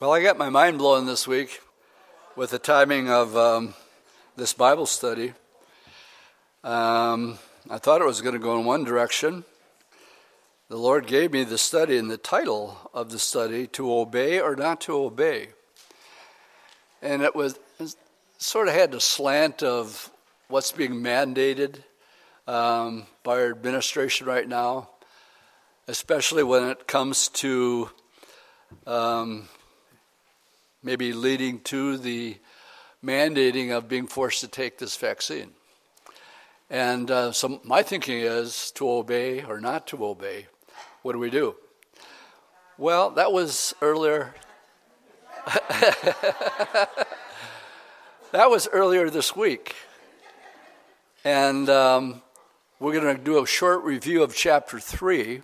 Well, I got my mind blown this week with the timing of um, this Bible study. Um, I thought it was going to go in one direction. The Lord gave me the study and the title of the study, To Obey or Not to Obey. And it was it sort of had the slant of what's being mandated um, by our administration right now, especially when it comes to um, maybe leading to the mandating of being forced to take this vaccine. And uh, so my thinking is to obey or not to obey. What do we do? Well, that was earlier. that was earlier this week. And um, we're going to do a short review of chapter 3.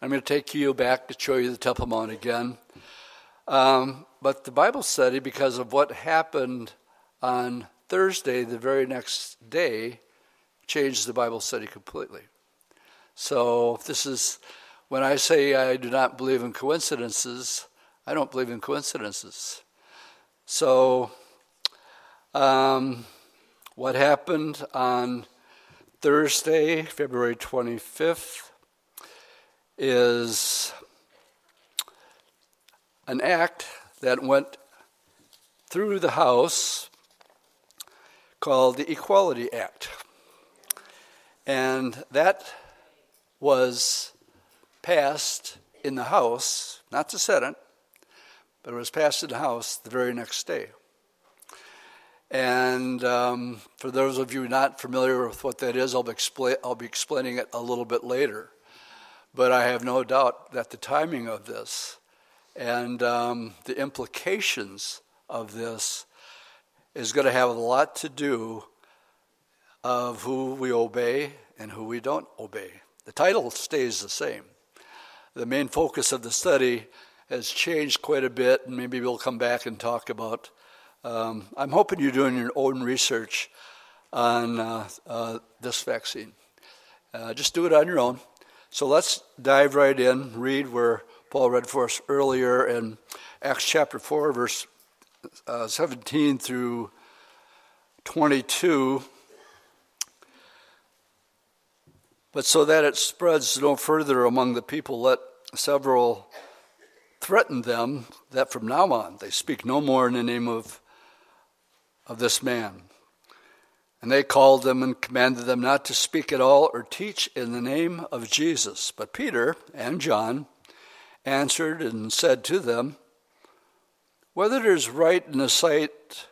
I'm going to take you back to show you the Temple Mount again. Um, but the Bible study, because of what happened on Thursday, the very next day, changed the Bible study completely. So this is when I say I do not believe in coincidences, I don't believe in coincidences. So, um, what happened on Thursday, February 25th, is an act that went through the House called the Equality Act. And that was passed in the House, not the Senate, but it was passed in the House the very next day. And um, for those of you not familiar with what that is, I'll be, expla- I'll be explaining it a little bit later. But I have no doubt that the timing of this and um, the implications of this is going to have a lot to do of who we obey and who we don't obey. The title stays the same. The main focus of the study has changed quite a bit, and maybe we'll come back and talk about. Um, I'm hoping you're doing your own research on uh, uh, this vaccine. Uh, just do it on your own. So let's dive right in, read where Paul read for us earlier in Acts chapter 4, verse uh, 17 through 22. But so that it spreads no further among the people, let several threaten them that from now on they speak no more in the name of, of this man. And they called them and commanded them not to speak at all or teach in the name of Jesus. But Peter and John, answered and said to them, Whether it is right in the sight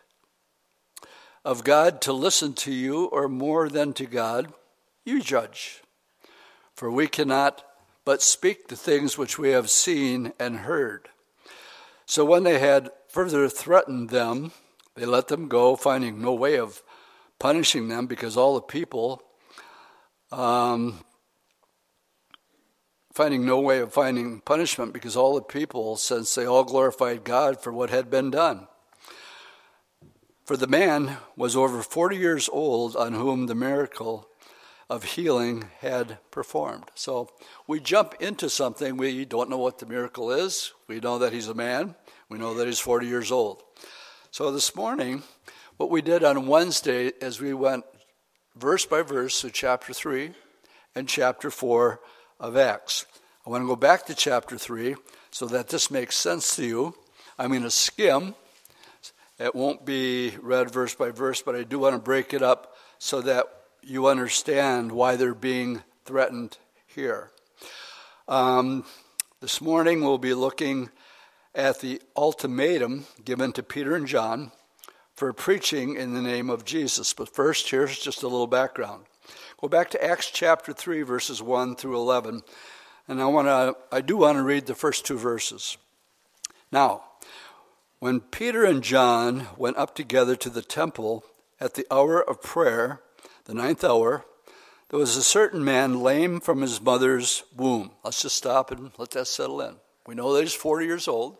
of God to listen to you or more than to God, you judge. For we cannot but speak the things which we have seen and heard. So when they had further threatened them, they let them go, finding no way of punishing them because all the people um, finding no way of finding punishment because all the people, since they all glorified God for what had been done. For the man was over 40 years old on whom the miracle of healing had performed. So we jump into something, we don't know what the miracle is. We know that he's a man, we know that he's 40 years old. So this morning, what we did on Wednesday is we went verse by verse through chapter 3 and chapter 4 of Acts. I want to go back to chapter 3 so that this makes sense to you. I'm going to skim. It won't be read verse by verse, but I do want to break it up so that you understand why they're being threatened here. Um, this morning we'll be looking at the ultimatum given to Peter and John for preaching in the name of Jesus. But first, here's just a little background. Go back to Acts chapter 3, verses 1 through 11. And I, want to, I do want to read the first two verses. Now, when Peter and John went up together to the temple at the hour of prayer, the ninth hour, there was a certain man lame from his mother's womb. Let's just stop and let that settle in. We know that he's 40 years old.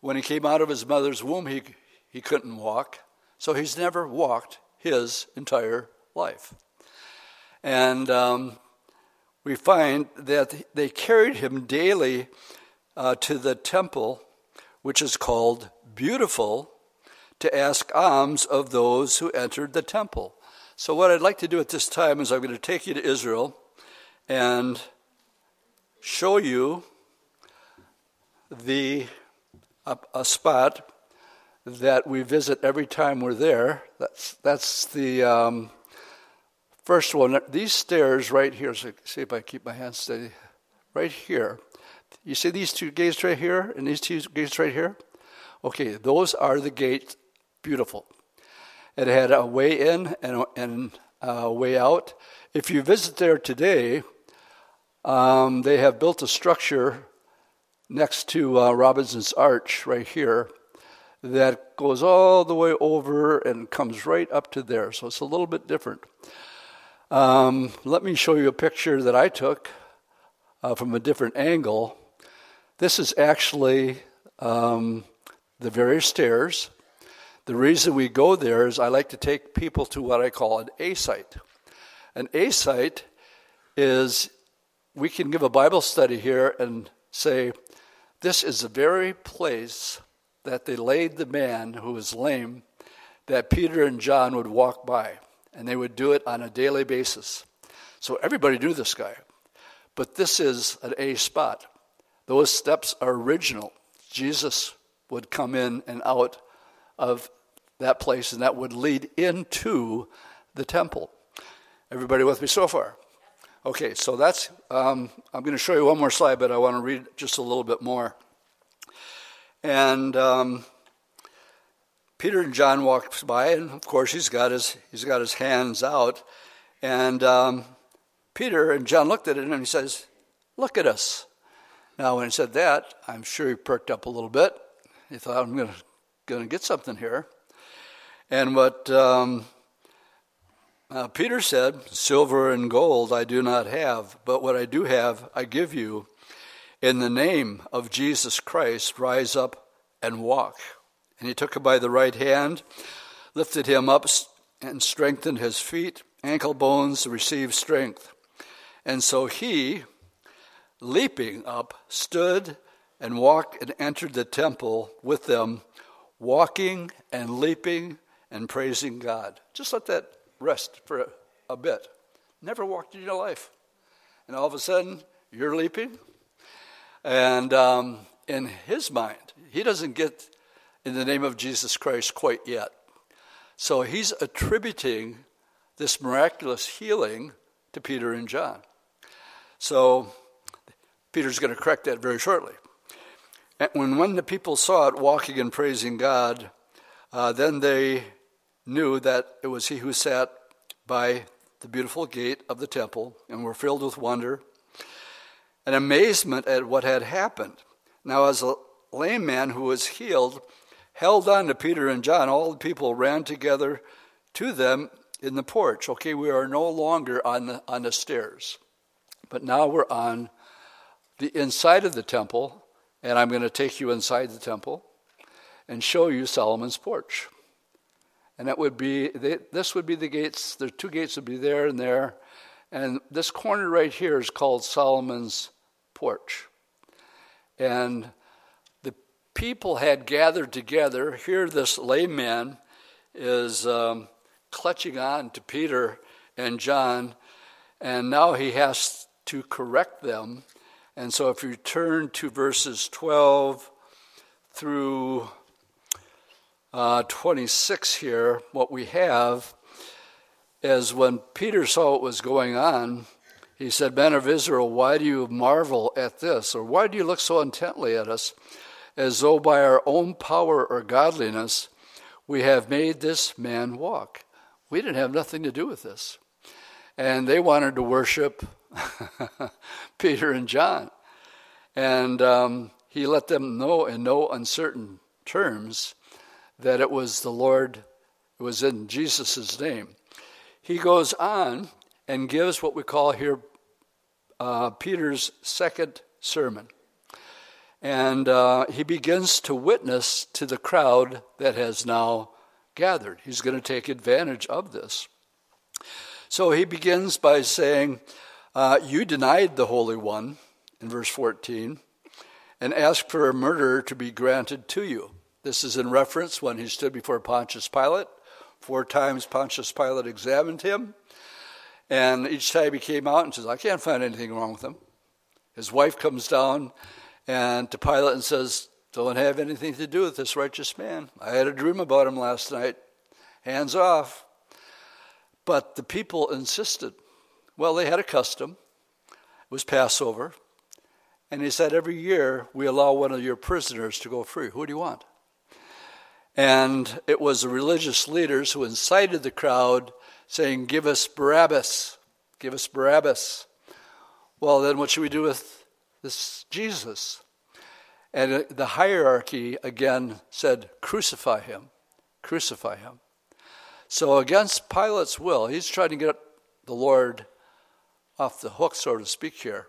When he came out of his mother's womb, he, he couldn't walk. So he's never walked his entire life. And um, we find that they carried him daily uh, to the temple which is called Beautiful, to ask alms of those who entered the temple. So, what I'd like to do at this time is I'm going to take you to Israel and show you the a, a spot that we visit every time we're there. That's that's the um, first one. These stairs right here. So see if I keep my hands steady. Right here. You see these two gates right here and these two gates right here? Okay, those are the gates. Beautiful. It had a way in and, and a way out. If you visit there today, um, they have built a structure next to uh, Robinson's Arch right here that goes all the way over and comes right up to there. So it's a little bit different. Um, let me show you a picture that I took uh, from a different angle. This is actually um, the various stairs. The reason we go there is I like to take people to what I call an A site. An A site is we can give a Bible study here and say, This is the very place that they laid the man who was lame that Peter and John would walk by, and they would do it on a daily basis. So everybody knew this guy. But this is an A spot. Those steps are original. Jesus would come in and out of that place, and that would lead into the temple. Everybody with me so far? Okay, so that's, um, I'm going to show you one more slide, but I want to read just a little bit more. And um, Peter and John walked by, and of course he's got his, he's got his hands out. And um, Peter and John looked at it and he says, Look at us. Now, when he said that, I'm sure he perked up a little bit. He thought, I'm going to get something here. And what um, uh, Peter said, Silver and gold I do not have, but what I do have, I give you. In the name of Jesus Christ, rise up and walk. And he took him by the right hand, lifted him up, and strengthened his feet, ankle bones received strength. And so he, leaping up, stood and walked and entered the temple with them, walking and leaping and praising God. Just let that rest for a, bit. Never walked in your life. And all of a sudden, you're leaping. And um, in his mind, he doesn't get in the name of Jesus Christ quite yet. So he's attributing this miraculous healing to Peter and John. So Peter's going to correct that very shortly. And when, when the people saw it walking and praising God, uh, then they knew that it was he who sat by the beautiful gate of the temple and were filled with wonder and amazement at what had happened. Now, as a lame man who was healed held on to Peter and John, all the people ran together to them in the porch. Okay, we are no longer on the, on the stairs, but now we're on the inside of the temple, and I'm going to take you inside the temple and show you Solomon's porch. And that would be, they, this would be the gates, the two gates would be there and there. And this corner right here is called Solomon's porch. And people had gathered together. Here, this layman is um, clutching on to Peter and John, and now he has to correct them. And so, if you turn to verses 12 through uh, 26 here, what we have is when Peter saw what was going on, he said, Men of Israel, why do you marvel at this? Or why do you look so intently at us, as though by our own power or godliness we have made this man walk? We didn't have nothing to do with this. And they wanted to worship Peter and John. And um, he let them know in no uncertain terms that it was the Lord, it was in Jesus' name. He goes on and gives what we call here uh, Peter's second sermon. And uh, he begins to witness to the crowd that has now gathered. He's going to take advantage of this. So he begins by saying, uh, You denied the Holy One, in verse 14, and asked for a murderer to be granted to you. This is in reference when he stood before Pontius Pilate. Four times Pontius Pilate examined him, and each time he came out and says, I can't find anything wrong with him. His wife comes down and to Pilate and says, Don't have anything to do with this righteous man. I had a dream about him last night. Hands off. But the people insisted. Well, they had a custom. It was Passover. And he said, Every year we allow one of your prisoners to go free. Who do you want? And it was the religious leaders who incited the crowd, saying, Give us Barabbas. Give us Barabbas. Well, then what should we do with this Jesus? And uh, the hierarchy again said, Crucify him. Crucify him. So, against Pilate's will, he's trying to get the Lord off the hook, so to speak, here.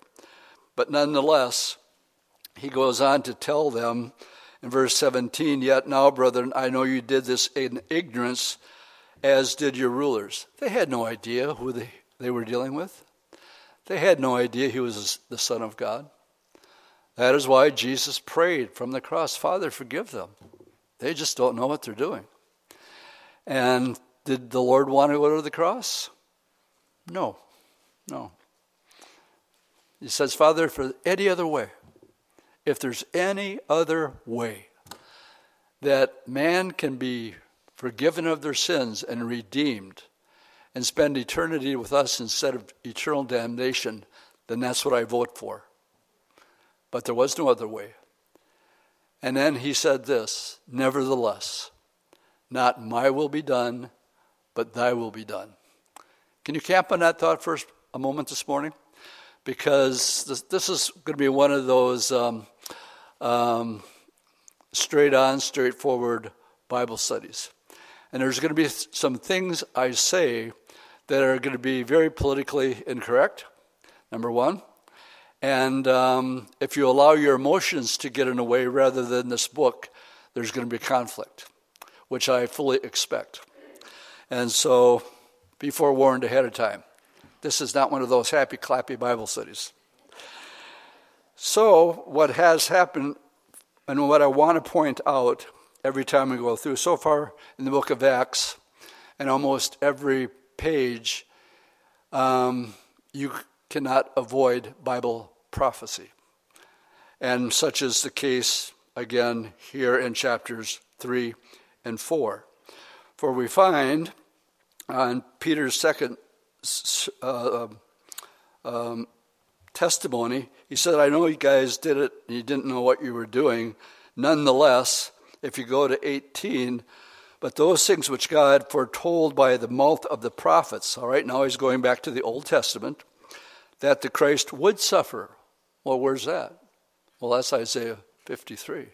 But nonetheless, he goes on to tell them in verse 17, Yet now, brethren, I know you did this in ignorance, as did your rulers. They had no idea who they, they were dealing with, they had no idea he was the Son of God. That is why Jesus prayed from the cross, Father, forgive them. They just don't know what they're doing. And did the Lord want to go to the cross? No, no. He says, Father, for any other way, if there's any other way that man can be forgiven of their sins and redeemed and spend eternity with us instead of eternal damnation, then that's what I vote for. But there was no other way. And then he said this Nevertheless, not my will be done, but thy will be done. Can you camp on that thought for a moment this morning? Because this, this is going to be one of those um, um, straight on, straightforward Bible studies. And there's going to be some things I say that are going to be very politically incorrect, number one. And um, if you allow your emotions to get in the way rather than this book, there's going to be conflict, which I fully expect. And so be forewarned ahead of time. This is not one of those happy, clappy Bible studies. So, what has happened, and what I want to point out every time we go through, so far in the book of Acts, and almost every page, um, you cannot avoid Bible prophecy. And such is the case again here in chapters 3 and 4. For we find on Peter's second uh, um, um, testimony, he said, I know you guys did it and you didn't know what you were doing. Nonetheless, if you go to 18, but those things which God foretold by the mouth of the prophets, all right, now he's going back to the Old Testament, that the Christ would suffer. Well, where's that? Well, that's Isaiah 53.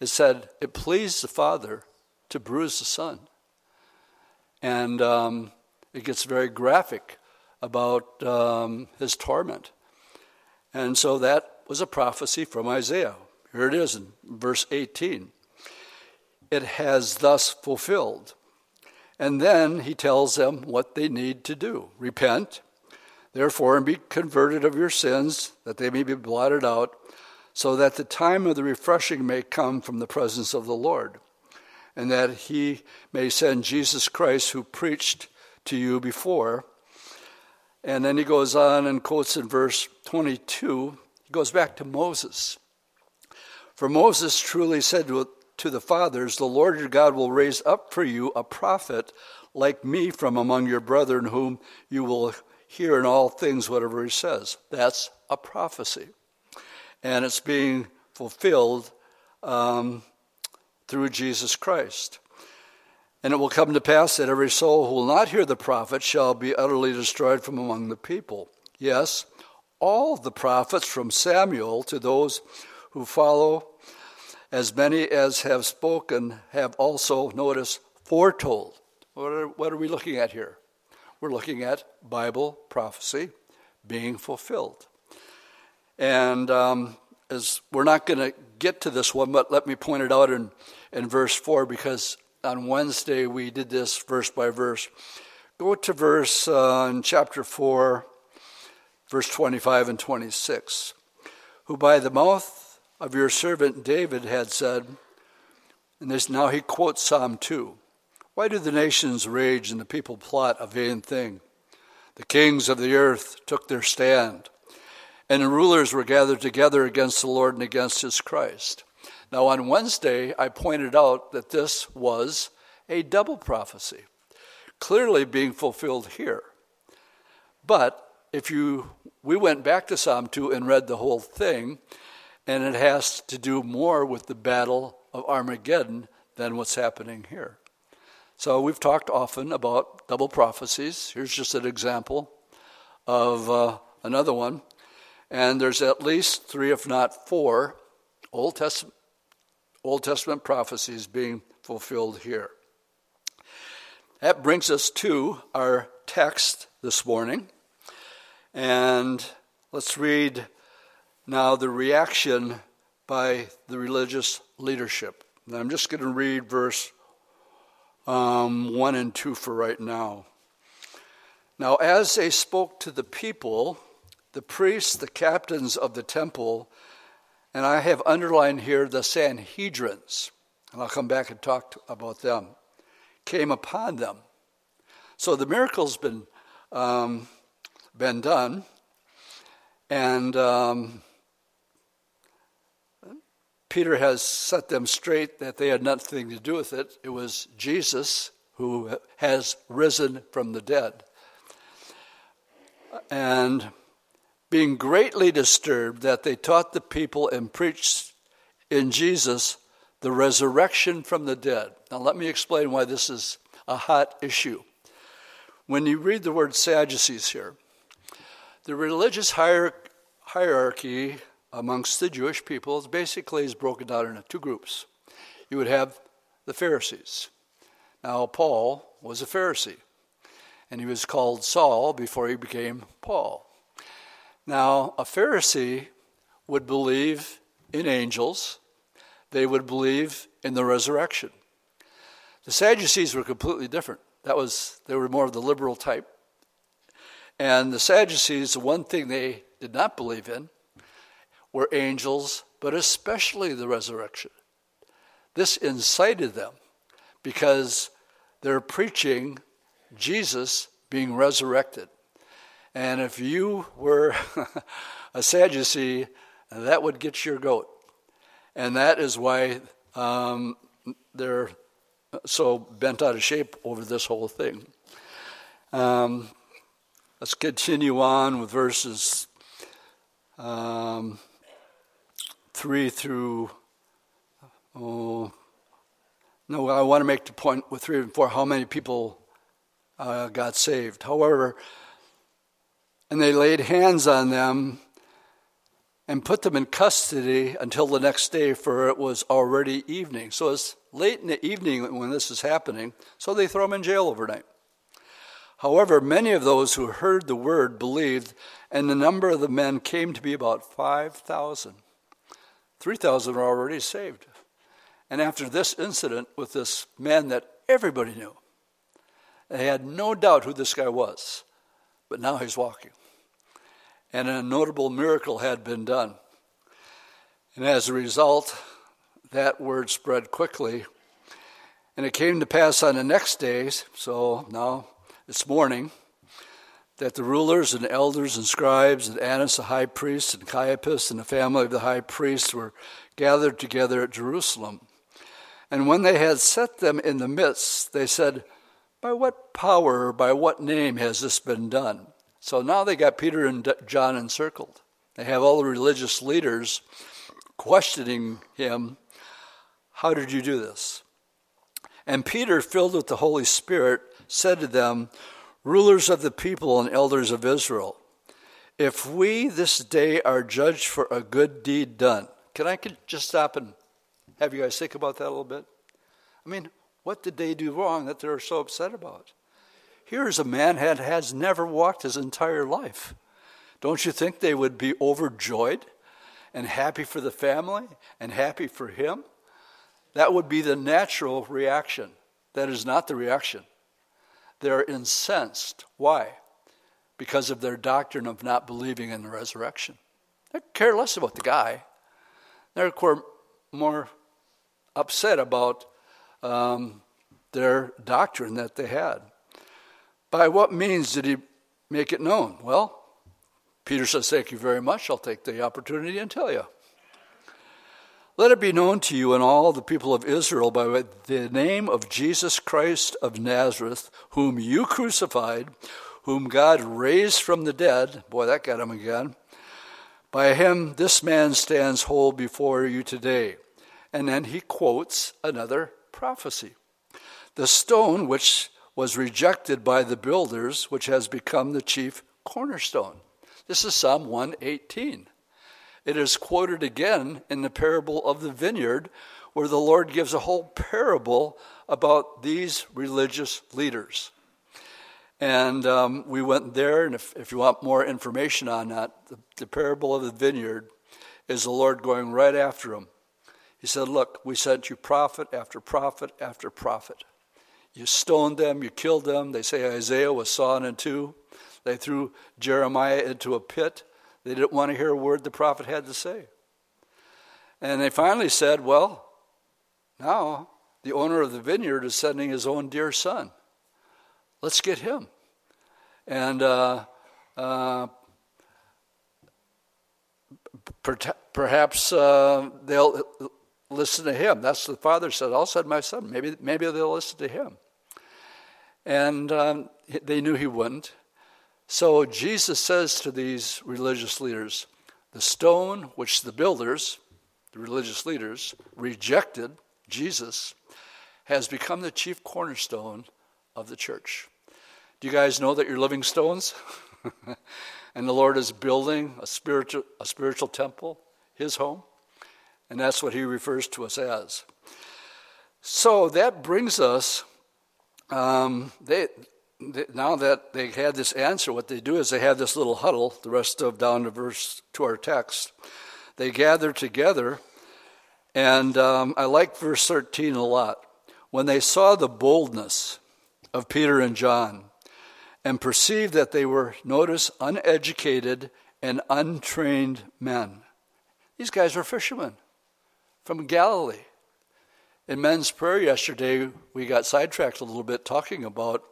It said, It pleased the Father to bruise the Son. And um, it gets very graphic about um, his torment. And so that was a prophecy from Isaiah. Here it is in verse 18. It has thus fulfilled. And then he tells them what they need to do repent, therefore, and be converted of your sins, that they may be blotted out, so that the time of the refreshing may come from the presence of the Lord and that he may send Jesus Christ, who preached to you before. And then he goes on and quotes in verse 22, he goes back to Moses. For Moses truly said to, to the fathers, The Lord your God will raise up for you a prophet like me from among your brethren, whom you will hear in all things whatever he says. That's a prophecy. And it's being fulfilled um, through Jesus Christ. And it will come to pass that every soul who will not hear the prophet shall be utterly destroyed from among the people. Yes, all the prophets from Samuel to those who follow, as many as have spoken, have also, notice, foretold. What are, what are we looking at here? We're looking at Bible prophecy being fulfilled. And um, as we're not going to get to this one, but let me point it out in, in verse 4 because on Wednesday we did this verse by verse. Go to verse uh, in chapter 4, verse 25 and 26. Who by the mouth of your servant David had said, and this, now he quotes Psalm 2 Why do the nations rage and the people plot a vain thing? The kings of the earth took their stand, and the rulers were gathered together against the Lord and against his Christ. Now, on Wednesday, I pointed out that this was a double prophecy, clearly being fulfilled here. But if you, we went back to Psalm 2 and read the whole thing, and it has to do more with the battle of Armageddon than what's happening here. So we've talked often about double prophecies. Here's just an example of uh, another one. And there's at least three, if not four, Old Testament, Old Testament prophecies being fulfilled here. That brings us to our text this morning. And let's read now the reaction by the religious leadership. I'm just going to read verse um, 1 and 2 for right now. Now, as they spoke to the people, the priests, the captains of the temple, and I have underlined here the Sanhedrins, and I'll come back and talk about them, came upon them. So the miracle's been um, been done, and um, Peter has set them straight that they had nothing to do with it. It was Jesus who has risen from the dead. And being greatly disturbed that they taught the people and preached in Jesus the resurrection from the dead. Now, let me explain why this is a hot issue. When you read the word Sadducees here, the religious hierarchy amongst the Jewish people basically is broken down into two groups. You would have the Pharisees. Now, Paul was a Pharisee, and he was called Saul before he became Paul. Now, a Pharisee would believe in angels, they would believe in the resurrection. The Sadducees were completely different. That was they were more of the liberal type. And the Sadducees, the one thing they did not believe in were angels, but especially the resurrection. This incited them because they're preaching Jesus being resurrected. And if you were a Sadducee, that would get your goat. And that is why um, they're so bent out of shape over this whole thing. Um, Let's continue on with verses um, 3 through. Oh, no, I want to make the point with 3 and 4 how many people uh, got saved. However, and they laid hands on them and put them in custody until the next day, for it was already evening. So it's late in the evening when this is happening, so they throw them in jail overnight. However, many of those who heard the word believed, and the number of the men came to be about 5,000. 3,000 were already saved. And after this incident with this man that everybody knew, they had no doubt who this guy was. But now he's walking. And a notable miracle had been done. And as a result, that word spread quickly. And it came to pass on the next day, so now this morning that the rulers and elders and scribes and Annas the high priest and Caiaphas and the family of the high priest were gathered together at Jerusalem. And when they had set them in the midst, they said, By what power by what name has this been done? So now they got Peter and John encircled. They have all the religious leaders questioning him, How did you do this? And Peter, filled with the Holy Spirit, said to them, Rulers of the people and elders of Israel, if we this day are judged for a good deed done, can I just stop and have you guys think about that a little bit? I mean, what did they do wrong that they're so upset about? Here's a man that has never walked his entire life. Don't you think they would be overjoyed and happy for the family and happy for him? That would be the natural reaction. That is not the reaction. They're incensed. Why? Because of their doctrine of not believing in the resurrection. They care less about the guy. They're more upset about um, their doctrine that they had. By what means did he make it known? Well, Peter says, Thank you very much. I'll take the opportunity and tell you. Let it be known to you and all the people of Israel by the name of Jesus Christ of Nazareth, whom you crucified, whom God raised from the dead. Boy, that got him again. By him, this man stands whole before you today. And then he quotes another prophecy. The stone which was rejected by the builders, which has become the chief cornerstone. This is Psalm 118. It is quoted again in the parable of the vineyard, where the Lord gives a whole parable about these religious leaders. And um, we went there, and if, if you want more information on that, the, the parable of the vineyard is the Lord going right after them. He said, Look, we sent you prophet after prophet after prophet. You stoned them, you killed them. They say Isaiah was sawn in two. They threw Jeremiah into a pit. They didn't want to hear a word the prophet had to say. And they finally said, Well, now the owner of the vineyard is sending his own dear son. Let's get him. And uh, uh, perhaps uh, they'll listen to him. That's the father said. I'll send my son. Maybe, maybe they'll listen to him. And um, they knew he wouldn't. So Jesus says to these religious leaders, the stone which the builders, the religious leaders, rejected, Jesus, has become the chief cornerstone of the church. Do you guys know that you're living stones? and the Lord is building a spiritual, a spiritual temple, his home. And that's what he refers to us as. So that brings us, um, they, now that they had this answer, what they do is they have this little huddle, the rest of down to verse to our text. They gather together, and um, I like verse 13 a lot. When they saw the boldness of Peter and John and perceived that they were, notice, uneducated and untrained men. These guys were fishermen from Galilee. In men's prayer yesterday, we got sidetracked a little bit talking about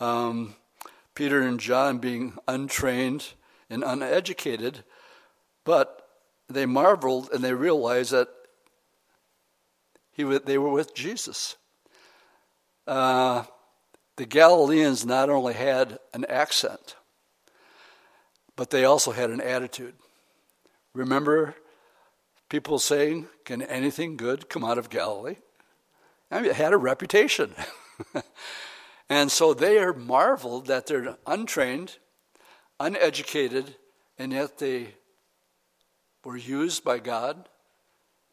um, Peter and John being untrained and uneducated, but they marveled and they realized that he, they were with Jesus. Uh, the Galileans not only had an accent, but they also had an attitude. Remember people saying, Can anything good come out of Galilee? I mean, it had a reputation. And so they are marveled that they're untrained, uneducated, and yet they were used by God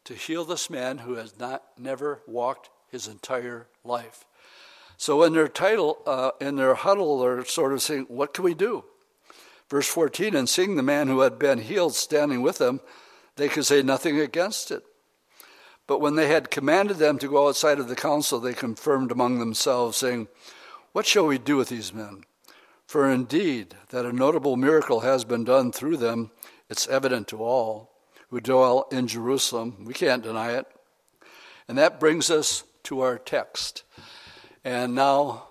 to heal this man who has not never walked his entire life. So in their title, uh, in their huddle, they're sort of saying, "What can we do?" Verse 14, and seeing the man who had been healed standing with them, they could say nothing against it. But when they had commanded them to go outside of the council, they confirmed among themselves, saying, what shall we do with these men? For indeed, that a notable miracle has been done through them, it's evident to all who dwell in Jerusalem. We can't deny it. And that brings us to our text. And now,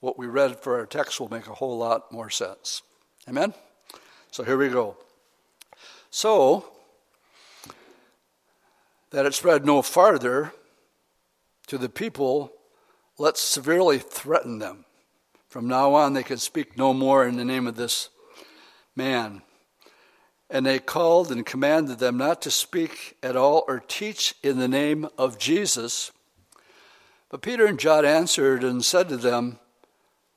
what we read for our text will make a whole lot more sense. Amen? So here we go. So, that it spread no farther to the people let's severely threaten them. From now on, they can speak no more in the name of this man. And they called and commanded them not to speak at all or teach in the name of Jesus. But Peter and John answered and said to them,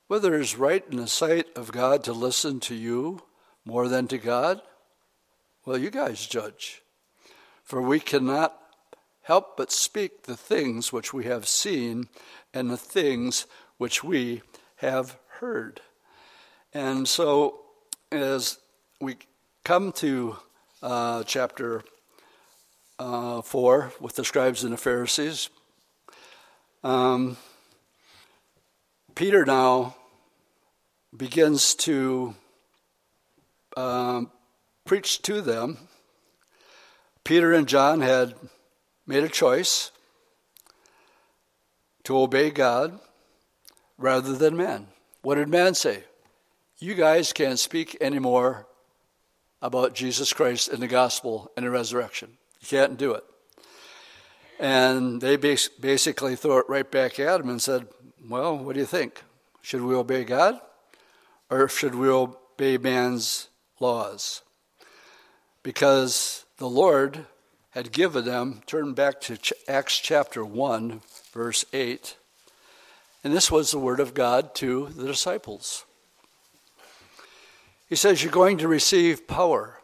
Whether it is right in the sight of God to listen to you more than to God? Well, you guys judge. For we cannot help but speak the things which we have seen and the things which we have heard. And so, as we come to uh, chapter uh, 4 with the scribes and the Pharisees, um, Peter now begins to um, preach to them Peter and John had made a choice to obey God rather than man. What did man say? You guys can't speak anymore about Jesus Christ and the gospel and the resurrection. You can't do it. And they basically threw it right back at him and said, Well, what do you think? Should we obey God or should we obey man's laws? Because the Lord had given them, turn back to Acts chapter 1, verse 8. And this was the word of God to the disciples. He says, You're going to receive power.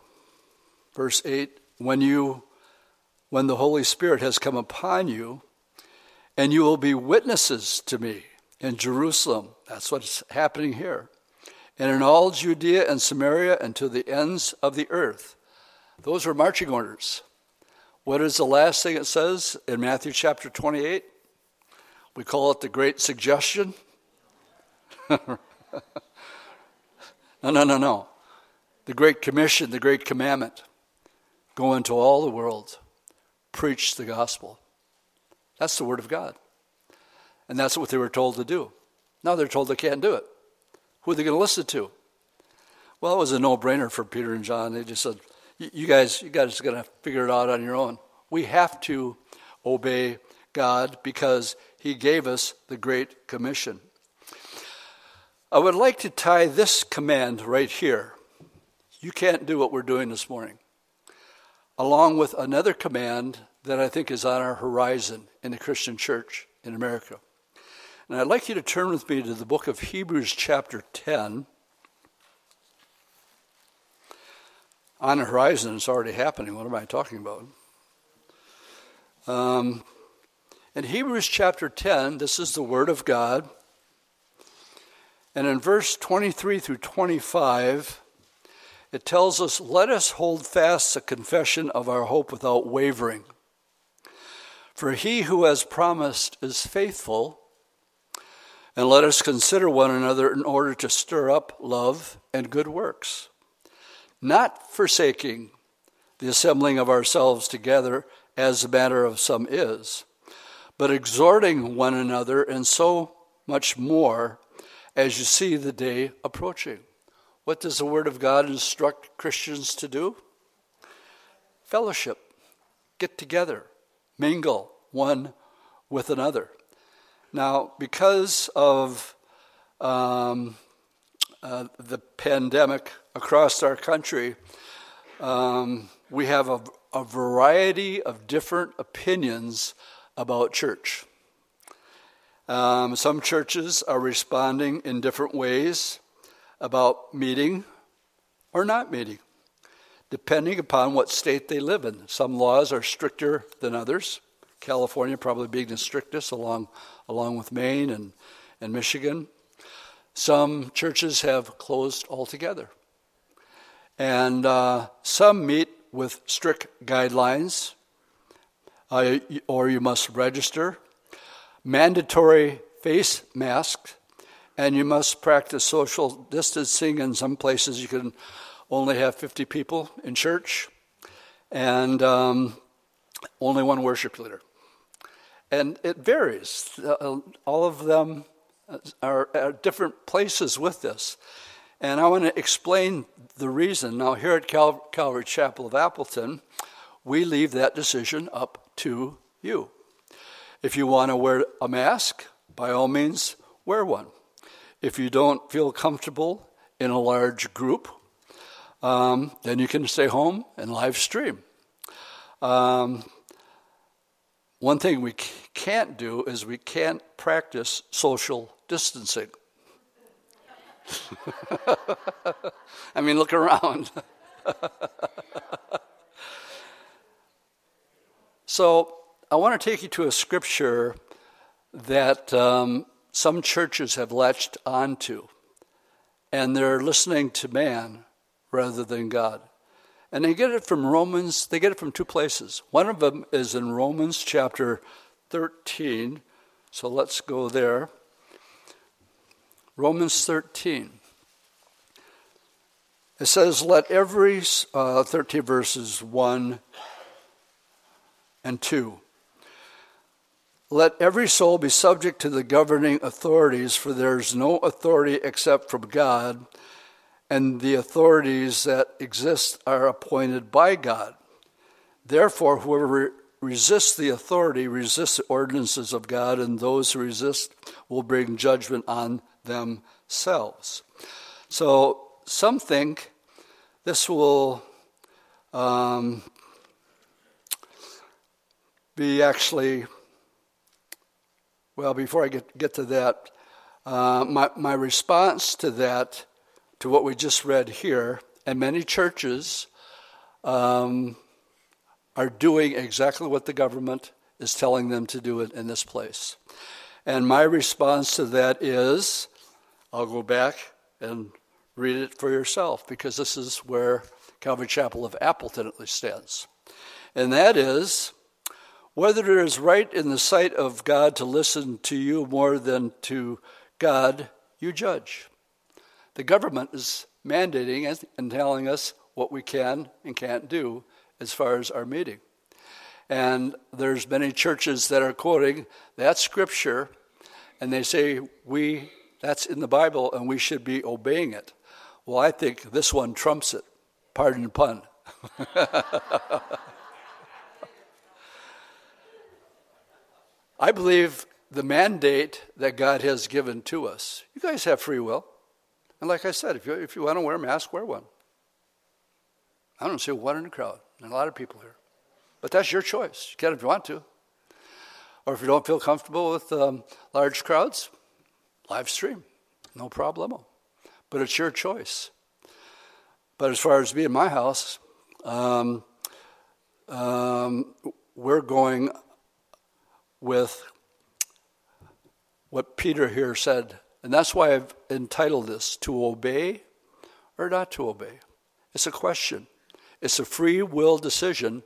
Verse 8, when you when the Holy Spirit has come upon you, and you will be witnesses to me in Jerusalem. That's what's happening here. And in all Judea and Samaria and to the ends of the earth. Those were marching orders. What is the last thing it says in Matthew chapter 28? We call it the Great Suggestion. no, no, no, no. The Great Commission, the Great Commandment. Go into all the world, preach the gospel. That's the Word of God. And that's what they were told to do. Now they're told they can't do it. Who are they going to listen to? Well, it was a no brainer for Peter and John. They just said, you guys, you guys are going to figure it out on your own. We have to obey God because He gave us the Great Commission. I would like to tie this command right here. You can't do what we're doing this morning, along with another command that I think is on our horizon in the Christian church in America. And I'd like you to turn with me to the book of Hebrews, chapter 10. On the horizon. It's already happening. What am I talking about? Um, in Hebrews chapter 10, this is the Word of God. And in verse 23 through 25, it tells us, Let us hold fast the confession of our hope without wavering. For he who has promised is faithful. And let us consider one another in order to stir up love and good works not forsaking the assembling of ourselves together as the matter of some is, but exhorting one another, and so much more as you see the day approaching. What does the Word of God instruct Christians to do? Fellowship, get together, mingle one with another. Now, because of um, uh, the pandemic across our country, um, we have a, a variety of different opinions about church. Um, some churches are responding in different ways about meeting or not meeting, depending upon what state they live in. Some laws are stricter than others. California probably being the strictest, along along with Maine and, and Michigan. Some churches have closed altogether. And uh, some meet with strict guidelines, uh, or you must register, mandatory face masks, and you must practice social distancing. In some places, you can only have 50 people in church, and um, only one worship leader. And it varies. Uh, all of them are at different places with this. And I want to explain the reason. Now, here at Cal- Calvary Chapel of Appleton, we leave that decision up to you. If you want to wear a mask, by all means, wear one. If you don't feel comfortable in a large group, um, then you can stay home and live stream. Um, one thing we can't do is we can't practice social distancing. I mean, look around. so, I want to take you to a scripture that um, some churches have latched onto, and they're listening to man rather than God. And they get it from Romans, they get it from two places. One of them is in Romans chapter 13. So let's go there. Romans 13. It says, Let every, uh, 13 verses 1 and 2. Let every soul be subject to the governing authorities, for there is no authority except from God, and the authorities that exist are appointed by God. Therefore, whoever resists the authority resists the ordinances of God, and those who resist will bring judgment on themselves. So, some think this will um, be actually, well, before I get, get to that, uh, my, my response to that, to what we just read here, and many churches um, are doing exactly what the government is telling them to do in this place. And my response to that is I'll go back and read it for yourself because this is where Calvary Chapel of Appleton at least stands. And that is whether it is right in the sight of God to listen to you more than to God, you judge. The government is mandating and telling us what we can and can't do as far as our meeting. And there's many churches that are quoting that scripture and they say we that's in the Bible and we should be obeying it. Well, I think this one trumps it. Pardon the pun. I believe the mandate that God has given to us. You guys have free will. And like I said, if you, if you want to wear a mask, wear one. I don't see one in the crowd, and a lot of people here. But that's your choice. You can if you want to. Or if you don't feel comfortable with um, large crowds, live stream. No problemo. But it's your choice. But as far as me in my house, um, um, we're going with what Peter here said. And that's why I've entitled this To Obey or Not to Obey. It's a question, it's a free will decision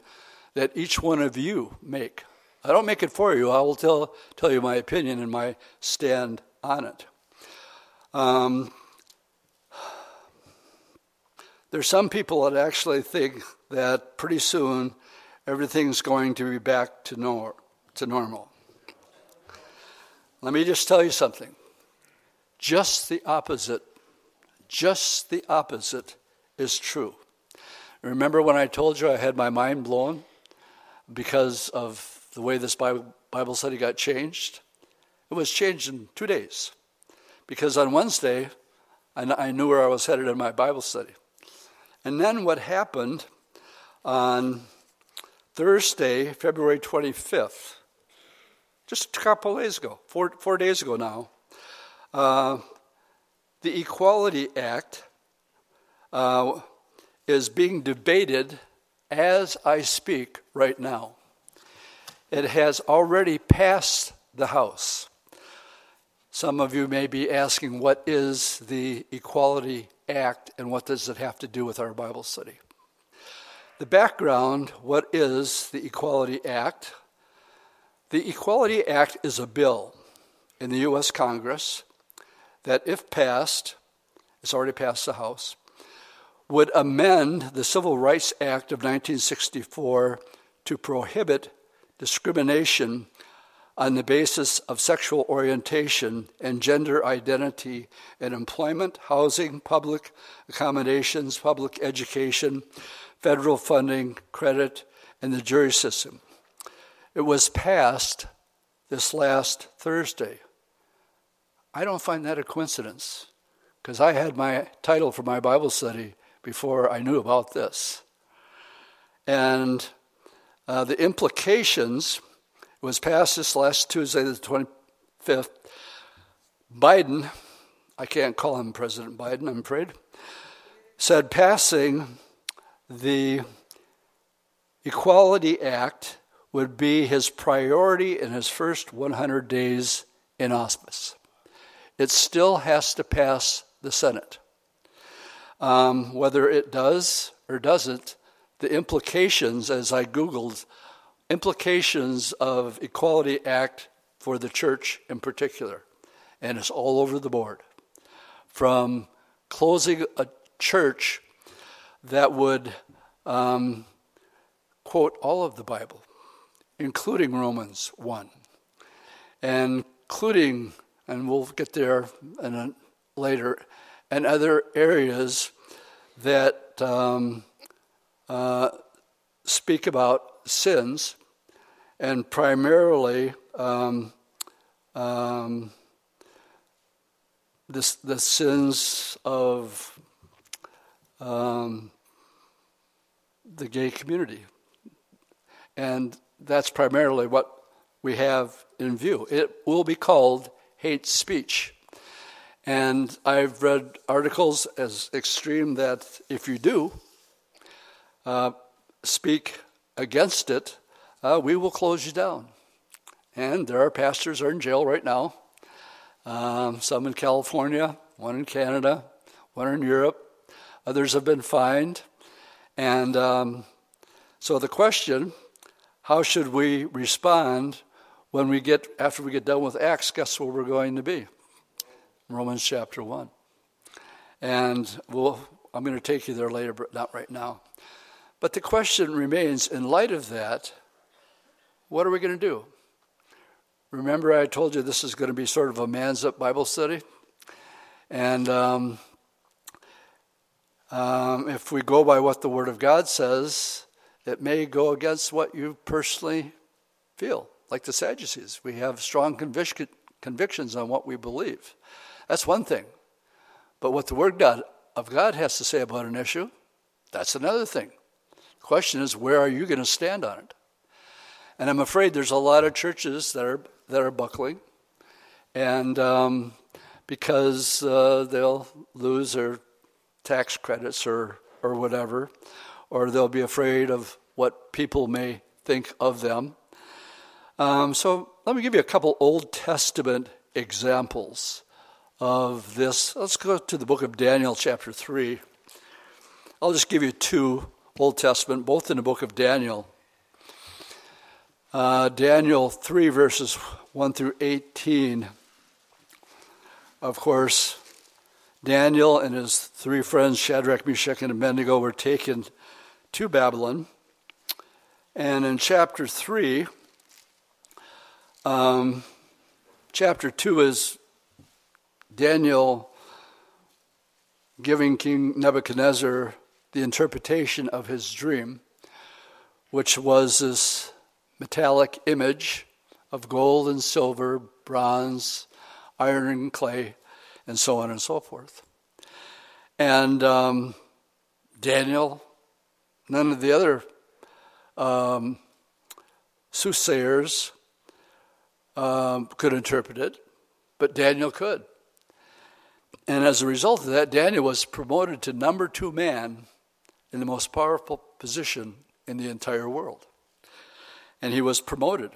that each one of you make. I don't make it for you, I will tell, tell you my opinion and my stand on it. Um, there's some people that actually think that pretty soon everything's going to be back to, nor- to normal. Let me just tell you something. Just the opposite, just the opposite is true. Remember when I told you I had my mind blown because of the way this Bible study got changed? It was changed in two days. Because on Wednesday, I knew where I was headed in my Bible study. And then what happened on Thursday, February 25th, just a couple days ago, four, four days ago now, uh, the Equality Act uh, is being debated as I speak right now. It has already passed the House. Some of you may be asking, what is the Equality Act and what does it have to do with our Bible study? The background what is the Equality Act? The Equality Act is a bill in the U.S. Congress that, if passed, it's already passed the House, would amend the Civil Rights Act of 1964 to prohibit discrimination on the basis of sexual orientation and gender identity in employment, housing, public accommodations, public education, federal funding, credit, and the jury system. It was passed this last Thursday. I don't find that a coincidence because I had my title for my Bible study before I knew about this. And uh, the implications was passed this last Tuesday, the 25th. Biden, I can't call him President Biden, I'm afraid, said passing the Equality Act would be his priority in his first 100 days in office. It still has to pass the Senate. Um, whether it does or doesn't, the implications, as I Googled, implications of Equality Act for the church in particular, and it's all over the board. From closing a church that would um, quote all of the Bible, including Romans 1, and including, and we'll get there a, later, and other areas that um, uh, speak about sins, and primarily um, um, this, the sins of um, the gay community. And that's primarily what we have in view. It will be called hate speech. And I've read articles as extreme that if you do uh, speak against it, uh, we will close you down. And there are pastors are in jail right now. Um, some in California, one in Canada, one in Europe. Others have been fined. And um, so the question, how should we respond when we get after we get done with Acts? Guess where we're going to be? Romans chapter one. And we'll, I'm going to take you there later, but not right now. But the question remains: in light of that, what are we going to do? Remember, I told you this is going to be sort of a man's up Bible study? And um, um, if we go by what the Word of God says, it may go against what you personally feel, like the Sadducees. We have strong convic- convictions on what we believe. That's one thing. But what the Word God, of God has to say about an issue, that's another thing. Question is, where are you going to stand on it? And I'm afraid there's a lot of churches that are that are buckling, and um, because uh, they'll lose their tax credits or or whatever, or they'll be afraid of what people may think of them. Um, so let me give you a couple Old Testament examples of this. Let's go to the book of Daniel, chapter 3. I'll just give you two Old Testament, both in the book of Daniel. Uh, Daniel 3, verses 1 through 18. Of course, Daniel and his three friends, Shadrach, Meshach, and Abednego, were taken to Babylon. And in chapter 3, um, chapter 2 is Daniel giving King Nebuchadnezzar the interpretation of his dream, which was this metallic image of gold and silver, bronze, iron and clay, and so on and so forth. And um, Daniel, none of the other um, soothsayers um, could interpret it, but Daniel could. And as a result of that, Daniel was promoted to number two man in the most powerful position in the entire world and he was promoted.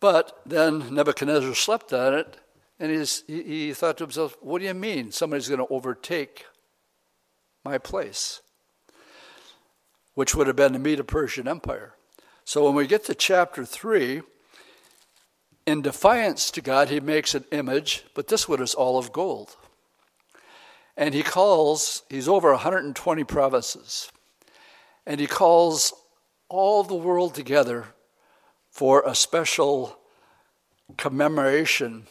But then Nebuchadnezzar slept on it, and he, he thought to himself, What do you mean somebody's going to overtake my place? Which would have been the Medo Persian Empire. So when we get to chapter 3, in defiance to God, he makes an image, but this one is all of gold. And he calls, he's over 120 provinces, and he calls all the world together for a special commemoration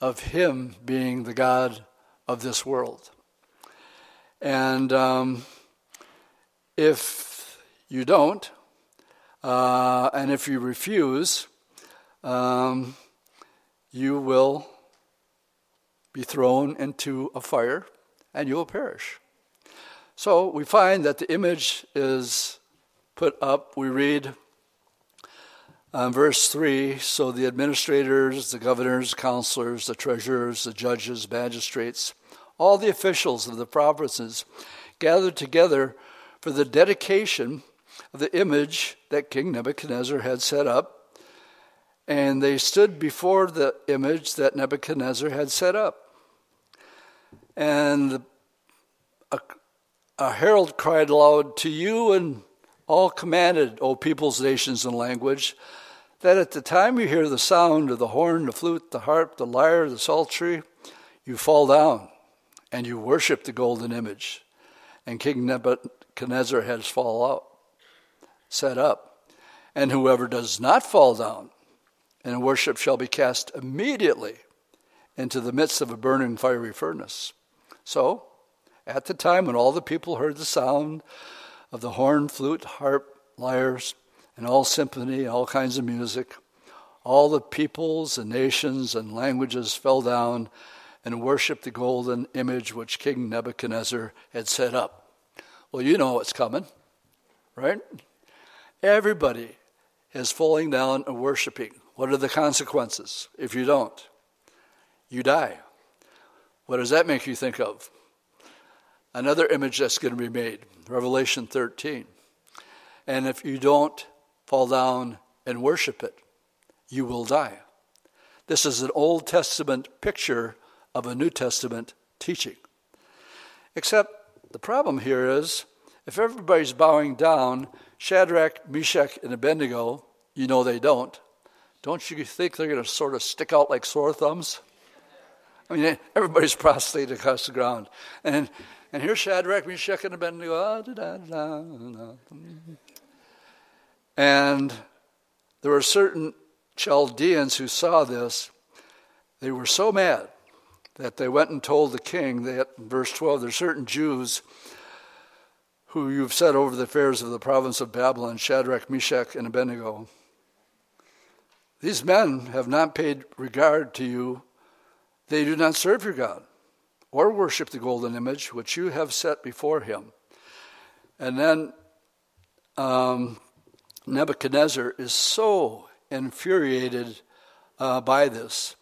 of Him being the God of this world. And um, if you don't, uh, and if you refuse, um, you will be thrown into a fire and you will perish. So we find that the image is put up, we read um, verse 3 So the administrators, the governors, counselors, the treasurers, the judges, magistrates, all the officials of the provinces gathered together for the dedication of the image that King Nebuchadnezzar had set up. And they stood before the image that Nebuchadnezzar had set up. And a, a herald cried aloud, To you and all commanded, O peoples, nations, and language, that at the time you hear the sound of the horn, the flute, the harp, the lyre, the psaltery, you fall down and you worship the golden image. And King Nebuchadnezzar has fall out, set up. And whoever does not fall down and worship shall be cast immediately into the midst of a burning fiery furnace. So, at the time when all the people heard the sound of the horn, flute, harp, lyres, and all symphony, all kinds of music, all the peoples and nations and languages fell down and worshiped the golden image which King Nebuchadnezzar had set up. Well, you know what's coming, right? Everybody is falling down and worshiping. What are the consequences if you don't? You die. What does that make you think of? Another image that's going to be made, Revelation 13. And if you don't fall down and worship it, you will die. This is an Old Testament picture of a New Testament teaching. Except the problem here is if everybody's bowing down, Shadrach, Meshach, and Abednego, you know they don't, don't you think they're going to sort of stick out like sore thumbs? I mean, everybody's prostrate across the ground. And, and here's Shadrach, Meshach, and Abednego. Ah, and there were certain Chaldeans who saw this. They were so mad that they went and told the king that, in verse 12, there are certain Jews who you've set over the affairs of the province of Babylon, Shadrach, Meshach, and Abednego. These men have not paid regard to you. They do not serve your God or worship the golden image which you have set before him. And then um, Nebuchadnezzar is so infuriated uh, by this.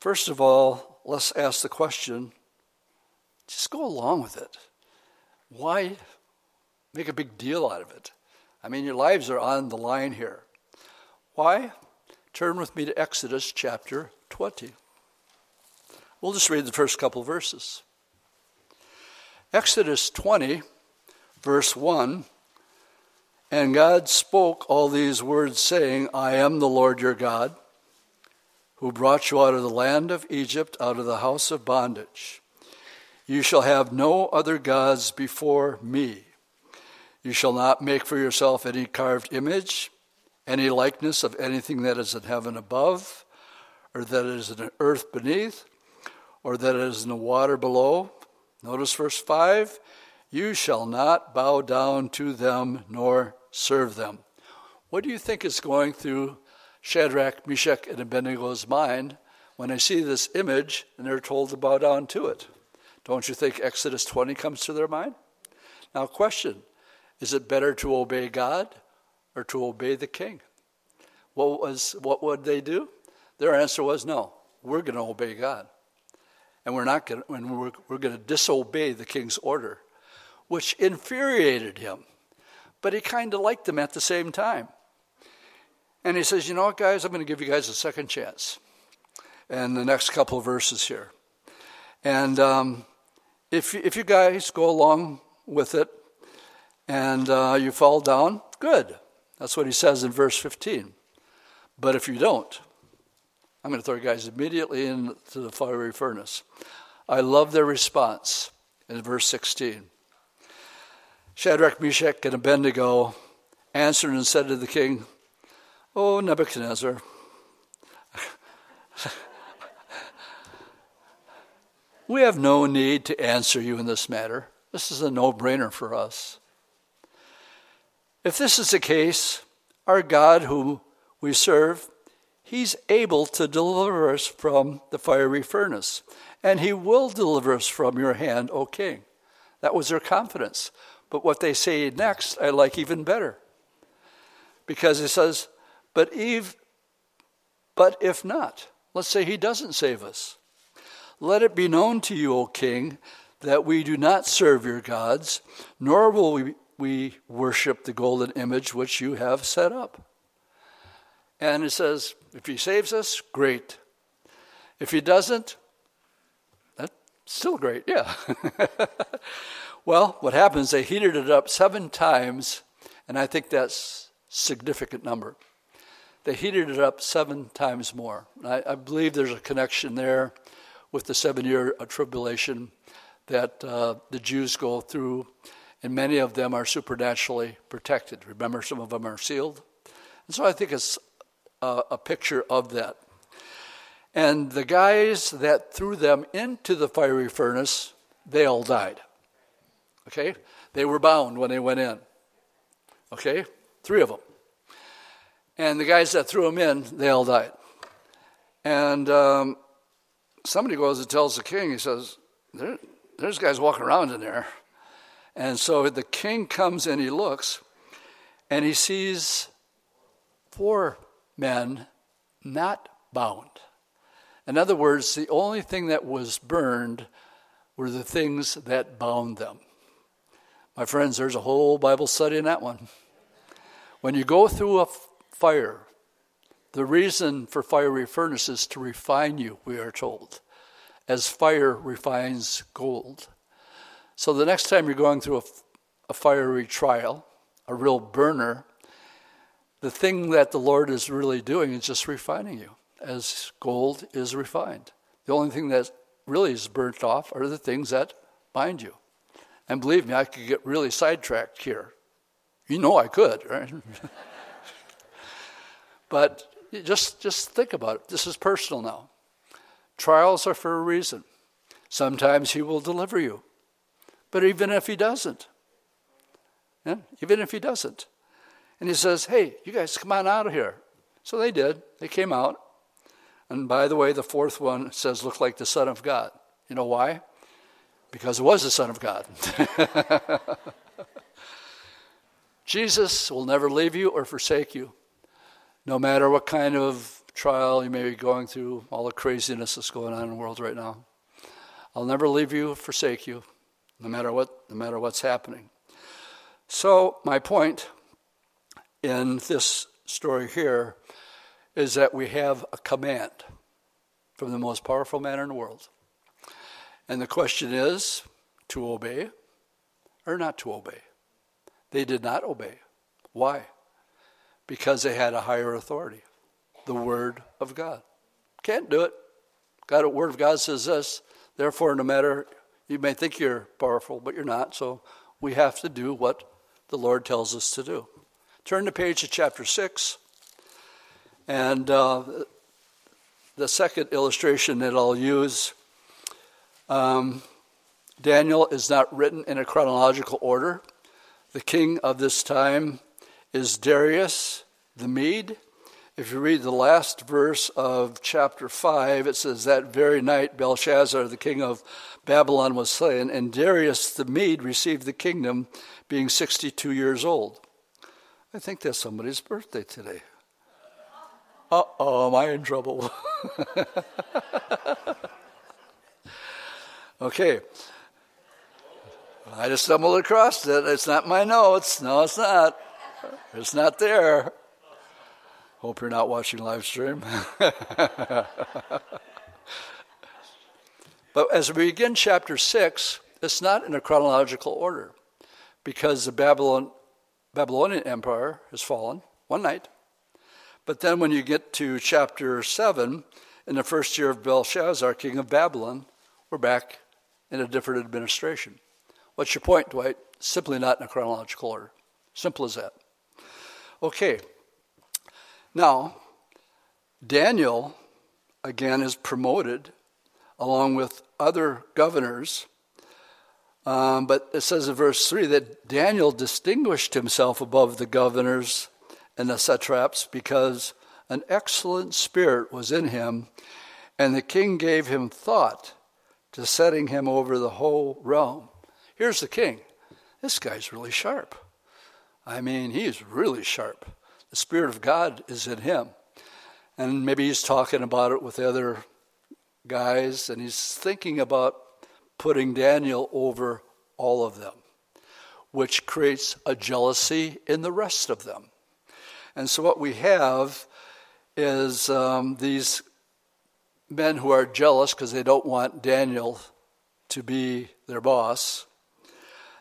First of all, let's ask the question just go along with it. Why make a big deal out of it? I mean, your lives are on the line here. Why? Turn with me to Exodus chapter 20. We'll just read the first couple verses. Exodus 20, verse 1 And God spoke all these words, saying, I am the Lord your God, who brought you out of the land of Egypt, out of the house of bondage. You shall have no other gods before me. You shall not make for yourself any carved image, any likeness of anything that is in heaven above, or that is in earth beneath or that it is in the water below. Notice verse 5 You shall not bow down to them nor serve them. What do you think is going through Shadrach, Meshach, and Abednego's mind when they see this image and they're told to bow down to it? Don't you think Exodus 20 comes to their mind? Now, question is it better to obey God or to obey the king? What, was, what would they do? Their answer was no, we're going to obey God and we're not going we're, we're going to disobey the king's order, which infuriated him. But he kind of liked them at the same time. And he says, You know what, guys, I'm going to give you guys a second chance. And the next couple verses here. And um, if, if you guys go along with it and uh, you fall down, good. That's what he says in verse 15. But if you don't, I'm going to throw guys immediately into the fiery furnace. I love their response in verse 16. Shadrach, Meshach, and Abednego answered and said to the king, O Nebuchadnezzar, we have no need to answer you in this matter. This is a no brainer for us. If this is the case, our God, whom we serve, He's able to deliver us from the fiery furnace, and He will deliver us from your hand, O king. That was their confidence. But what they say next, I like even better. Because it says, but Eve, but if not, let's say he doesn't save us. Let it be known to you, O king, that we do not serve your gods, nor will we, we worship the golden image which you have set up. And it says, if he saves us, great. If he doesn't, that's still great, yeah. well, what happens, they heated it up seven times, and I think that's significant number. They heated it up seven times more. I, I believe there's a connection there with the seven year tribulation that uh, the Jews go through, and many of them are supernaturally protected. Remember, some of them are sealed, And so I think it's a, a picture of that. And the guys that threw them into the fiery furnace, they all died. Okay? They were bound when they went in. Okay? Three of them. And the guys that threw them in, they all died. And um, somebody goes and tells the king, he says, there, There's guys walking around in there. And so the king comes and he looks, and he sees four men not bound. In other words, the only thing that was burned were the things that bound them. My friends, there's a whole Bible study in that one. When you go through a fire, the reason for fiery furnace is to refine you, we are told, as fire refines gold. So the next time you're going through a, a fiery trial, a real burner, the thing that the Lord is really doing is just refining you, as gold is refined. The only thing that really is burnt off are the things that bind you. And believe me, I could get really sidetracked here. You know I could, right? but just, just think about it. This is personal now. Trials are for a reason. Sometimes He will deliver you. But even if He doesn't, yeah, even if He doesn't, and He says, hey, you guys come on out of here. So they did. They came out. And by the way, the fourth one says, look like the Son of God. You know why? because it was the Son of God. Jesus will never leave you or forsake you, no matter what kind of trial you may be going through, all the craziness that's going on in the world right now. I'll never leave you or forsake you, no matter what, no matter what's happening. So my point in this story here is that we have a command from the most powerful man in the world. And the question is to obey or not to obey. They did not obey. Why? Because they had a higher authority the Word of God. Can't do it. God, the Word of God says this. Therefore, no matter, you may think you're powerful, but you're not. So we have to do what the Lord tells us to do. Turn the page to chapter 6. And uh, the second illustration that I'll use um, Daniel is not written in a chronological order. The king of this time is Darius the Mede. If you read the last verse of chapter 5, it says, That very night Belshazzar, the king of Babylon, was slain, and Darius the Mede received the kingdom, being 62 years old. I think that's somebody's birthday today. Uh oh, am I in trouble? Okay. I just stumbled across it. It's not my notes. No, it's not. It's not there. Hope you're not watching live stream. but as we begin chapter 6, it's not in a chronological order because the Babylon, Babylonian Empire has fallen one night. But then when you get to chapter 7, in the first year of Belshazzar, king of Babylon, we're back in a different administration. What's your point, Dwight? Simply not in a chronological order. Simple as that. Okay. Now, Daniel, again, is promoted along with other governors. Um, but it says in verse 3 that Daniel distinguished himself above the governors and the satraps because an excellent spirit was in him, and the king gave him thought to setting him over the whole realm. Here's the king. This guy's really sharp. I mean, he's really sharp. The Spirit of God is in him. And maybe he's talking about it with the other guys, and he's thinking about putting Daniel over all of them, which creates a jealousy in the rest of them. And so, what we have is um, these men who are jealous because they don't want Daniel to be their boss,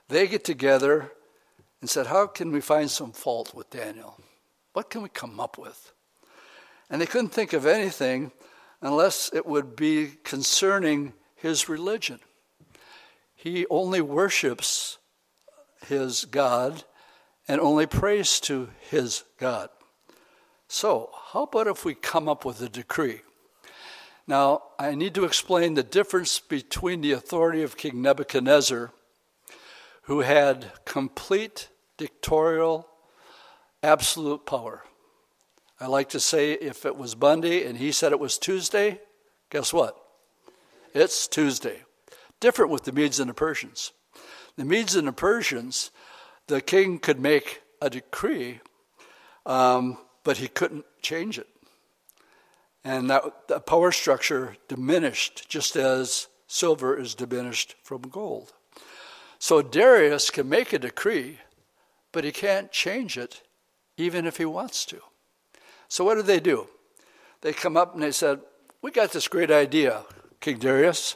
they get together and said, How can we find some fault with Daniel? What can we come up with? And they couldn't think of anything unless it would be concerning his religion. He only worships his God and only prays to his God. So, how about if we come up with a decree? Now, I need to explain the difference between the authority of King Nebuchadnezzar, who had complete dictatorial, absolute power. I like to say if it was Monday and he said it was Tuesday, guess what? It's Tuesday. Different with the Medes and the Persians. The Medes and the Persians, the king could make a decree, um, but he couldn't change it. And that the power structure diminished just as silver is diminished from gold. So Darius can make a decree, but he can't change it even if he wants to. So what did they do? They come up and they said, We got this great idea, King Darius.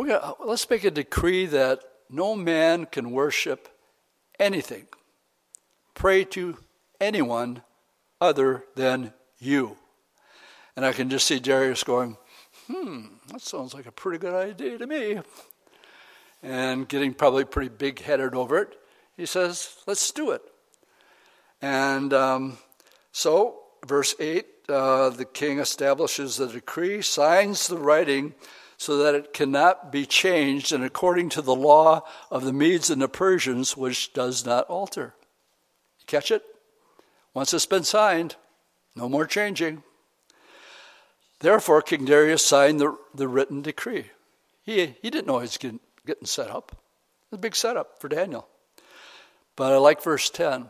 We're gonna, let's make a decree that no man can worship anything, pray to anyone other than you. And I can just see Darius going, hmm, that sounds like a pretty good idea to me. And getting probably pretty big headed over it, he says, let's do it. And um, so, verse 8 uh, the king establishes the decree, signs the writing so that it cannot be changed, and according to the law of the Medes and the Persians, which does not alter. Catch it? Once it's been signed, no more changing. Therefore, King Darius signed the, the written decree. He, he didn't know he was getting, getting set up. It was a big setup for Daniel. But I like verse 10.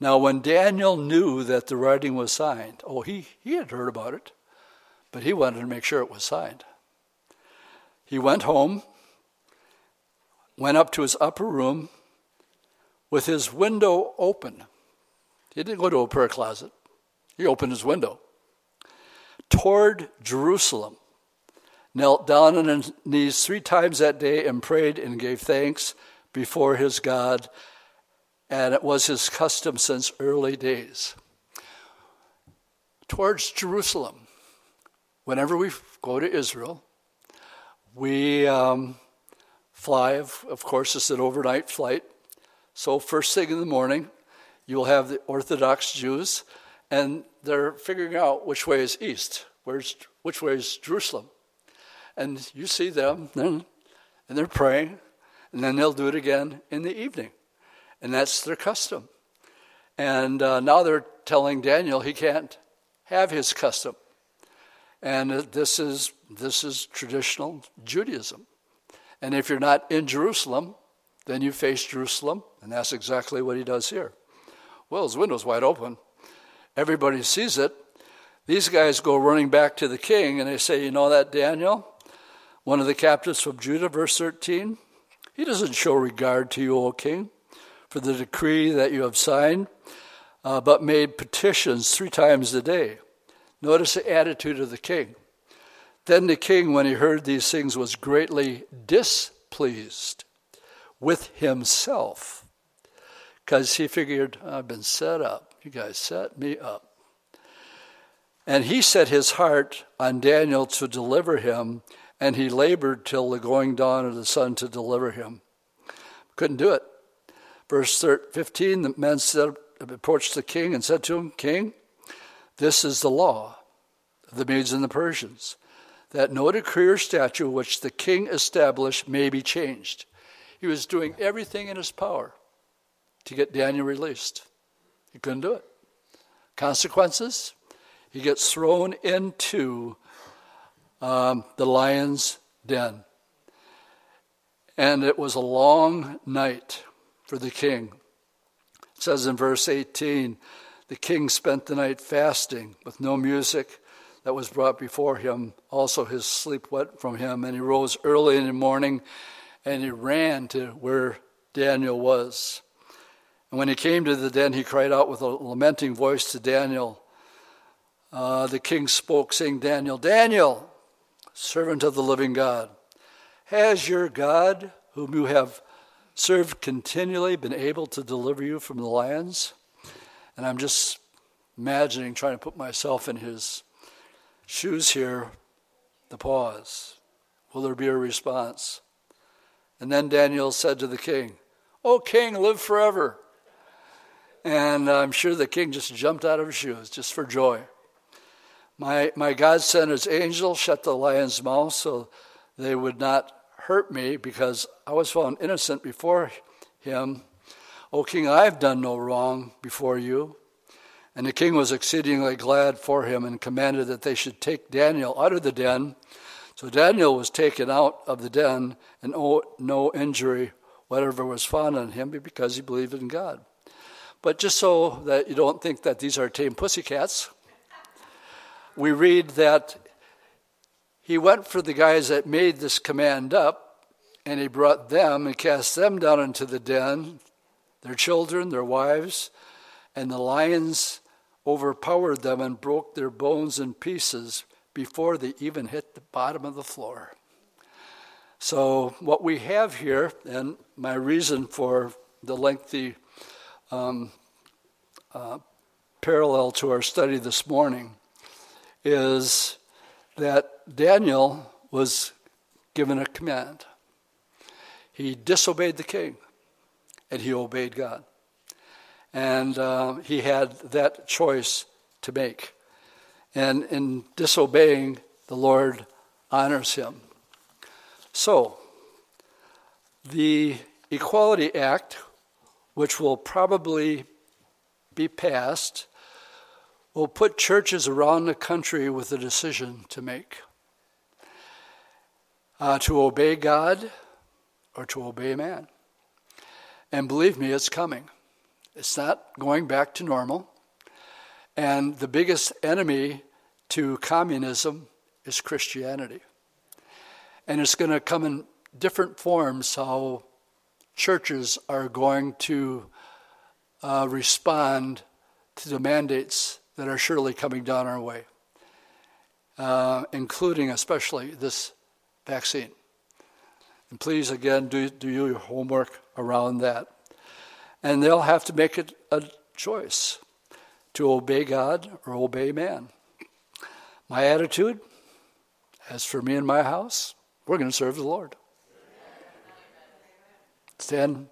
Now, when Daniel knew that the writing was signed, oh, he, he had heard about it, but he wanted to make sure it was signed. He went home, went up to his upper room with his window open. He didn't go to a prayer closet, he opened his window toward Jerusalem, knelt down on his knees three times that day and prayed and gave thanks before his God. And it was his custom since early days. Towards Jerusalem, whenever we go to Israel, we um, fly, of, of course, it's an overnight flight. So, first thing in the morning, you'll have the Orthodox Jews, and they're figuring out which way is east, where's, which way is Jerusalem. And you see them, and they're praying, and then they'll do it again in the evening. And that's their custom. And uh, now they're telling Daniel he can't have his custom. And this is, this is traditional Judaism. And if you're not in Jerusalem, then you face Jerusalem, and that's exactly what he does here. Well, his window's wide open. Everybody sees it. These guys go running back to the king and they say, You know that Daniel, one of the captives from Judah, verse 13? He doesn't show regard to you, O king, for the decree that you have signed, uh, but made petitions three times a day. Notice the attitude of the king. Then the king, when he heard these things, was greatly displeased with himself because he figured, I've been set up. You guys set me up. And he set his heart on Daniel to deliver him, and he labored till the going down of the sun to deliver him. Couldn't do it. Verse 15 the men said, approached the king and said to him, King, this is the law of the Medes and the Persians, that no decree or statute which the king established may be changed. He was doing everything in his power to get Daniel released. He couldn't do it. Consequences? He gets thrown into um, the lion's den. And it was a long night for the king. It says in verse 18 the king spent the night fasting with no music that was brought before him. Also, his sleep went from him, and he rose early in the morning and he ran to where Daniel was. And when he came to the den, he cried out with a lamenting voice to Daniel. Uh, the king spoke, saying, Daniel, Daniel, servant of the living God, has your God, whom you have served continually, been able to deliver you from the lions? And I'm just imagining, trying to put myself in his shoes here, the pause. Will there be a response? And then Daniel said to the king, O king, live forever. And I'm sure the king just jumped out of his shoes just for joy. My, my God sent his angel, shut the lion's mouth so they would not hurt me because I was found innocent before him. O king, I have done no wrong before you. And the king was exceedingly glad for him and commanded that they should take Daniel out of the den. So Daniel was taken out of the den, and no injury whatever was found on him because he believed in God. But just so that you don't think that these are tame pussycats, we read that he went for the guys that made this command up, and he brought them and cast them down into the den, their children, their wives, and the lions overpowered them and broke their bones in pieces before they even hit the bottom of the floor. So, what we have here, and my reason for the lengthy um, uh, parallel to our study this morning is that Daniel was given a command. He disobeyed the king and he obeyed God. And uh, he had that choice to make. And in disobeying, the Lord honors him. So, the Equality Act, which will probably be passed, will put churches around the country with a decision to make uh, to obey God or to obey man. And believe me, it's coming. It's not going back to normal. And the biggest enemy to communism is Christianity. And it's going to come in different forms how churches are going to uh, respond to the mandates that are surely coming down our way, uh, including especially this vaccine. And please, again, do, do your homework around that. And they'll have to make it a choice to obey God or obey man. My attitude, as for me and my house, we're going to serve the Lord. Stand,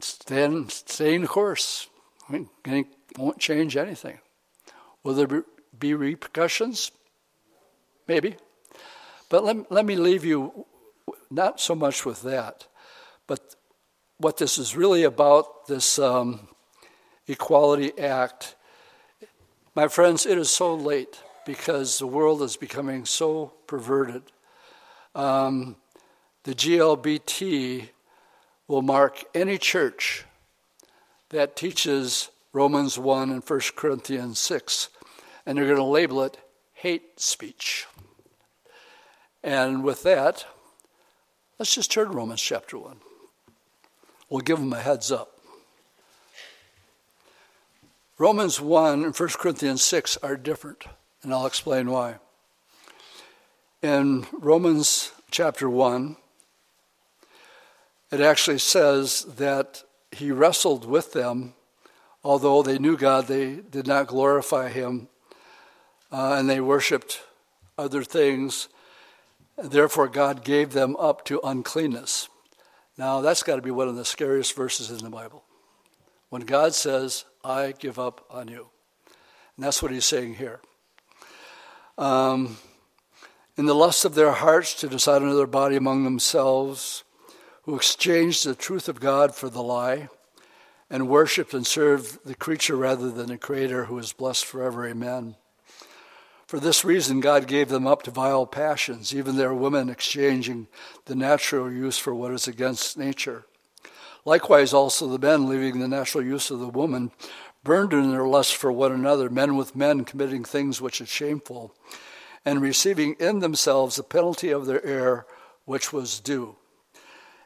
stand, staying the course. I mean, it won't change anything. Will there be repercussions? Maybe. But let, let me leave you not so much with that, but what this is really about this um, Equality Act. My friends, it is so late because the world is becoming so perverted um, the GLBT will mark any church that teaches Romans 1 and 1 Corinthians 6, and they're going to label it hate speech. And with that, let's just turn to Romans chapter 1. We'll give them a heads up. Romans 1 and 1 Corinthians 6 are different, and I'll explain why. In Romans chapter 1, it actually says that he wrestled with them, although they knew God, they did not glorify him, uh, and they worshiped other things. Therefore, God gave them up to uncleanness. Now, that's got to be one of the scariest verses in the Bible. When God says, I give up on you. And that's what he's saying here. Um, in the lust of their hearts to decide another body among themselves, who exchanged the truth of God for the lie, and worshiped and served the creature rather than the Creator, who is blessed forever. Amen. For this reason, God gave them up to vile passions, even their women exchanging the natural use for what is against nature. Likewise, also the men, leaving the natural use of the woman, burned in their lust for one another, men with men committing things which are shameful and receiving in themselves the penalty of their error which was due.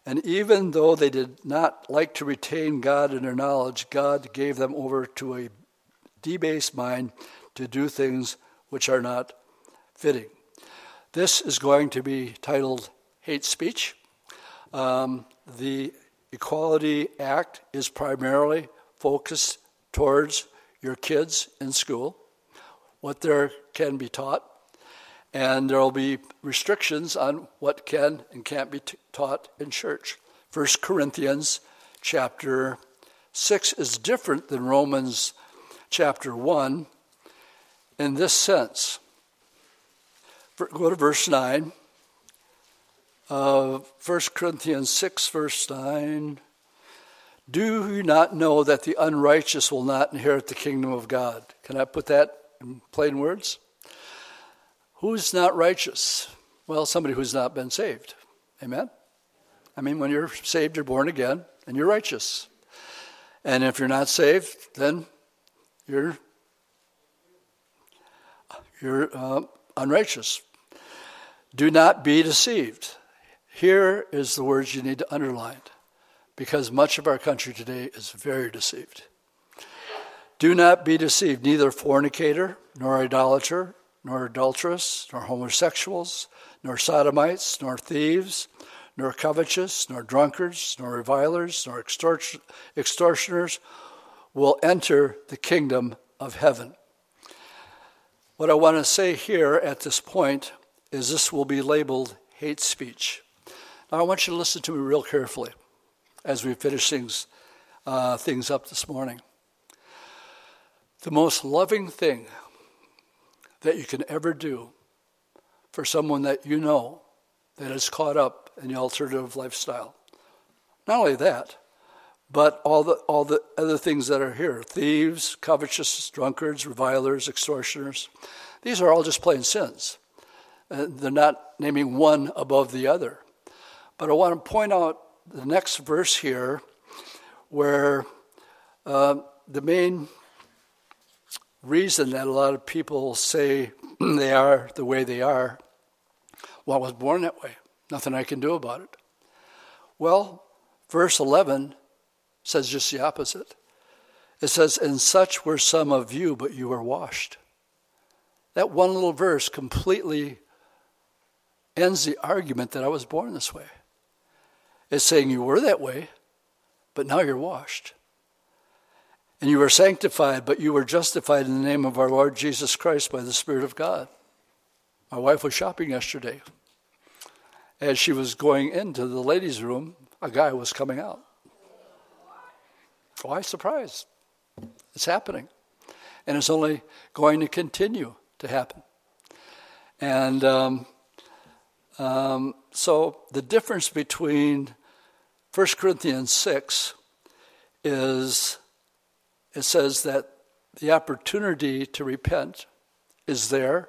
And even though they did not like to retain God in their knowledge, God gave them over to a debased mind to do things which are not fitting. This is going to be titled Hate Speech. Um, the Equality Act is primarily focused towards your kids in school, what there can be taught, and there will be restrictions on what can and can't be t- taught in church. 1 Corinthians chapter 6 is different than Romans chapter 1 in this sense. Go to verse 9. Uh, 1 Corinthians 6, verse 9. Do you not know that the unrighteous will not inherit the kingdom of God? Can I put that in plain words? Who's not righteous? Well, somebody who's not been saved. Amen? I mean, when you're saved, you're born again, and you're righteous. And if you're not saved, then you're you're uh, unrighteous. Do not be deceived. Here is the words you need to underline because much of our country today is very deceived. Do not be deceived, neither fornicator, nor idolater, nor adulteress, nor homosexuals, nor sodomites, nor thieves, nor covetous, nor drunkards, nor revilers, nor extortioners will enter the kingdom of heaven. What I want to say here at this point is this will be labeled hate speech. Now, I want you to listen to me real carefully as we finish things, uh, things up this morning. The most loving thing that you can ever do for someone that you know that is caught up in the alternative lifestyle. Not only that, but all the, all the other things that are here thieves, covetous, drunkards, revilers, extortioners these are all just plain sins. Uh, they're not naming one above the other. But I want to point out the next verse here where uh, the main reason that a lot of people say they are the way they are, well, I was born that way. Nothing I can do about it. Well, verse 11 says just the opposite. It says, And such were some of you, but you were washed. That one little verse completely ends the argument that I was born this way. It's saying you were that way, but now you're washed. And you were sanctified, but you were justified in the name of our Lord Jesus Christ by the Spirit of God. My wife was shopping yesterday. As she was going into the ladies' room, a guy was coming out. Why surprise? It's happening. And it's only going to continue to happen. And um, um, so the difference between 1 Corinthians 6 is it says that the opportunity to repent is there,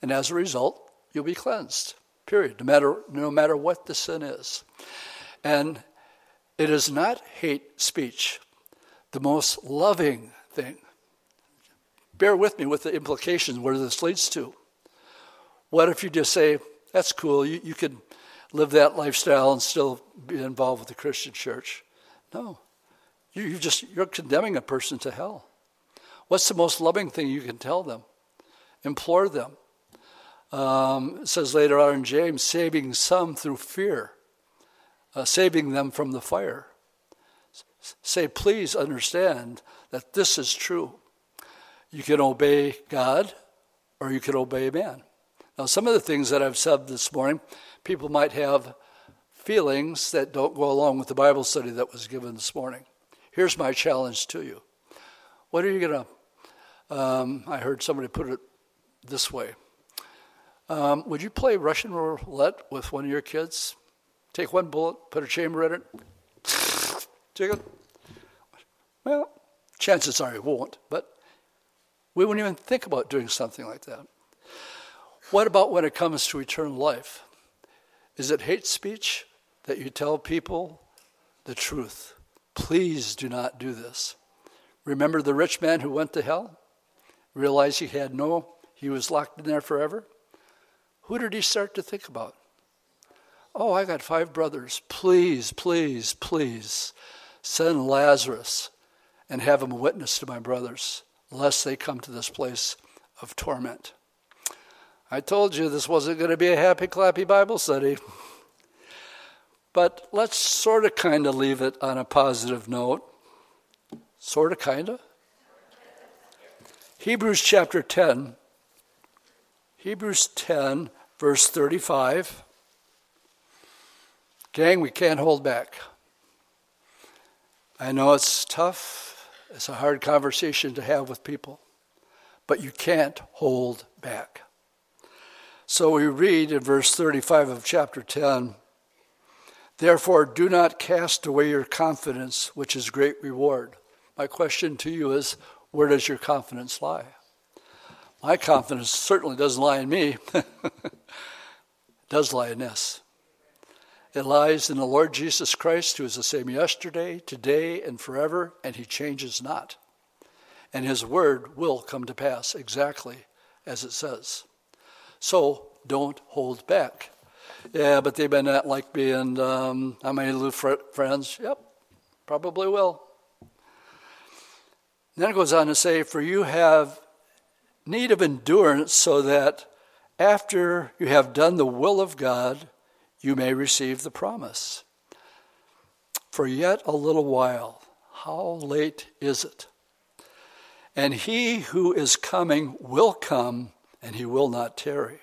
and as a result, you'll be cleansed. Period. No matter, no matter what the sin is. And it is not hate speech. The most loving thing bear with me with the implications where this leads to. What if you just say, that's cool, you, you could live that lifestyle and still be involved with the Christian church? No. You, you just, you're condemning a person to hell. What's the most loving thing you can tell them? Implore them. Um, it says later on in James, saving some through fear, uh, saving them from the fire. Say, please understand that this is true. You can obey God or you can obey man. Now, some of the things that I've said this morning, people might have feelings that don't go along with the Bible study that was given this morning. Here's my challenge to you. What are you going to? Um, I heard somebody put it this way. Um, would you play Russian roulette with one of your kids? Take one bullet, put a chamber in it. Well, chances are you won't, but we wouldn't even think about doing something like that. What about when it comes to eternal life? Is it hate speech that you tell people the truth? Please do not do this. Remember the rich man who went to hell? Realized he had no, he was locked in there forever? Who did he start to think about? Oh, I got five brothers. Please, please, please send Lazarus and have him witness to my brothers lest they come to this place of torment. I told you this wasn't going to be a happy, clappy Bible study. But let's sort of kind of leave it on a positive note. Sort of, kind of. Hebrews chapter 10. Hebrews 10, verse 35. Gang, we can't hold back. I know it's tough, it's a hard conversation to have with people, but you can't hold back. So we read in verse 35 of chapter 10 Therefore, do not cast away your confidence, which is great reward. My question to you is where does your confidence lie? My confidence certainly doesn't lie in me, it does lie in this. It lies in the Lord Jesus Christ, who is the same yesterday, today, and forever, and he changes not. And his word will come to pass exactly as it says. So don't hold back. Yeah, but they've been at like being, um, how many little fr- friends? Yep, probably will. then it goes on to say, For you have need of endurance so that after you have done the will of God, you may receive the promise. For yet a little while, how late is it? And he who is coming will come, and he will not tarry.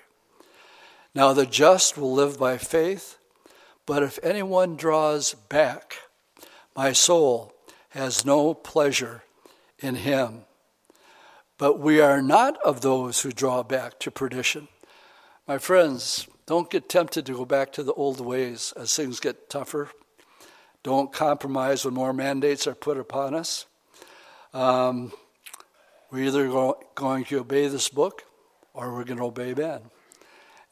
Now the just will live by faith, but if anyone draws back, my soul has no pleasure in him. But we are not of those who draw back to perdition. My friends, don't get tempted to go back to the old ways as things get tougher. Don't compromise when more mandates are put upon us. Um, we're either go- going to obey this book or we're going to obey man.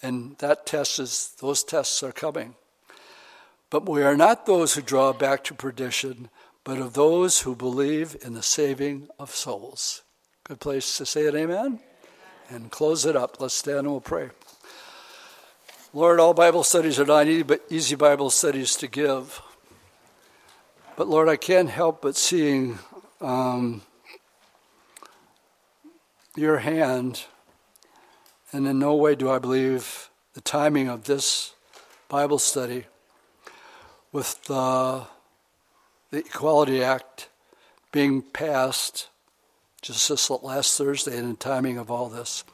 And that test is, those tests are coming. But we are not those who draw back to perdition, but of those who believe in the saving of souls. Good place to say it, amen? And close it up. Let's stand and we'll pray. Lord, all Bible studies are not easy Bible studies to give. But Lord, I can't help but seeing um, your hand, and in no way do I believe the timing of this Bible study with the, the Equality Act being passed just this last Thursday and the timing of all this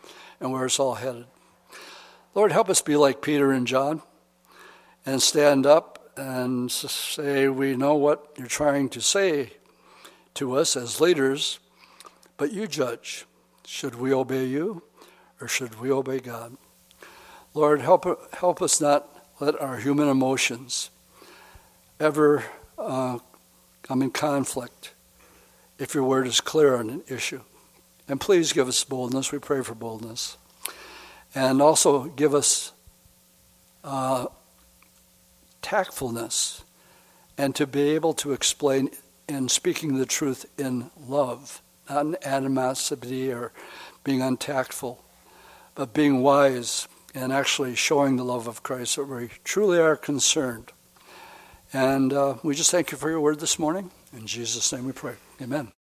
and where it's all headed. Lord, help us be like Peter and John and stand up and say, We know what you're trying to say to us as leaders, but you judge. Should we obey you or should we obey God? Lord, help, help us not let our human emotions ever uh, come in conflict if your word is clear on an issue. And please give us boldness. We pray for boldness. And also give us uh, tactfulness and to be able to explain in speaking the truth in love, not in animosity or being untactful, but being wise and actually showing the love of Christ that we truly are concerned. And uh, we just thank you for your word this morning. In Jesus' name we pray. Amen.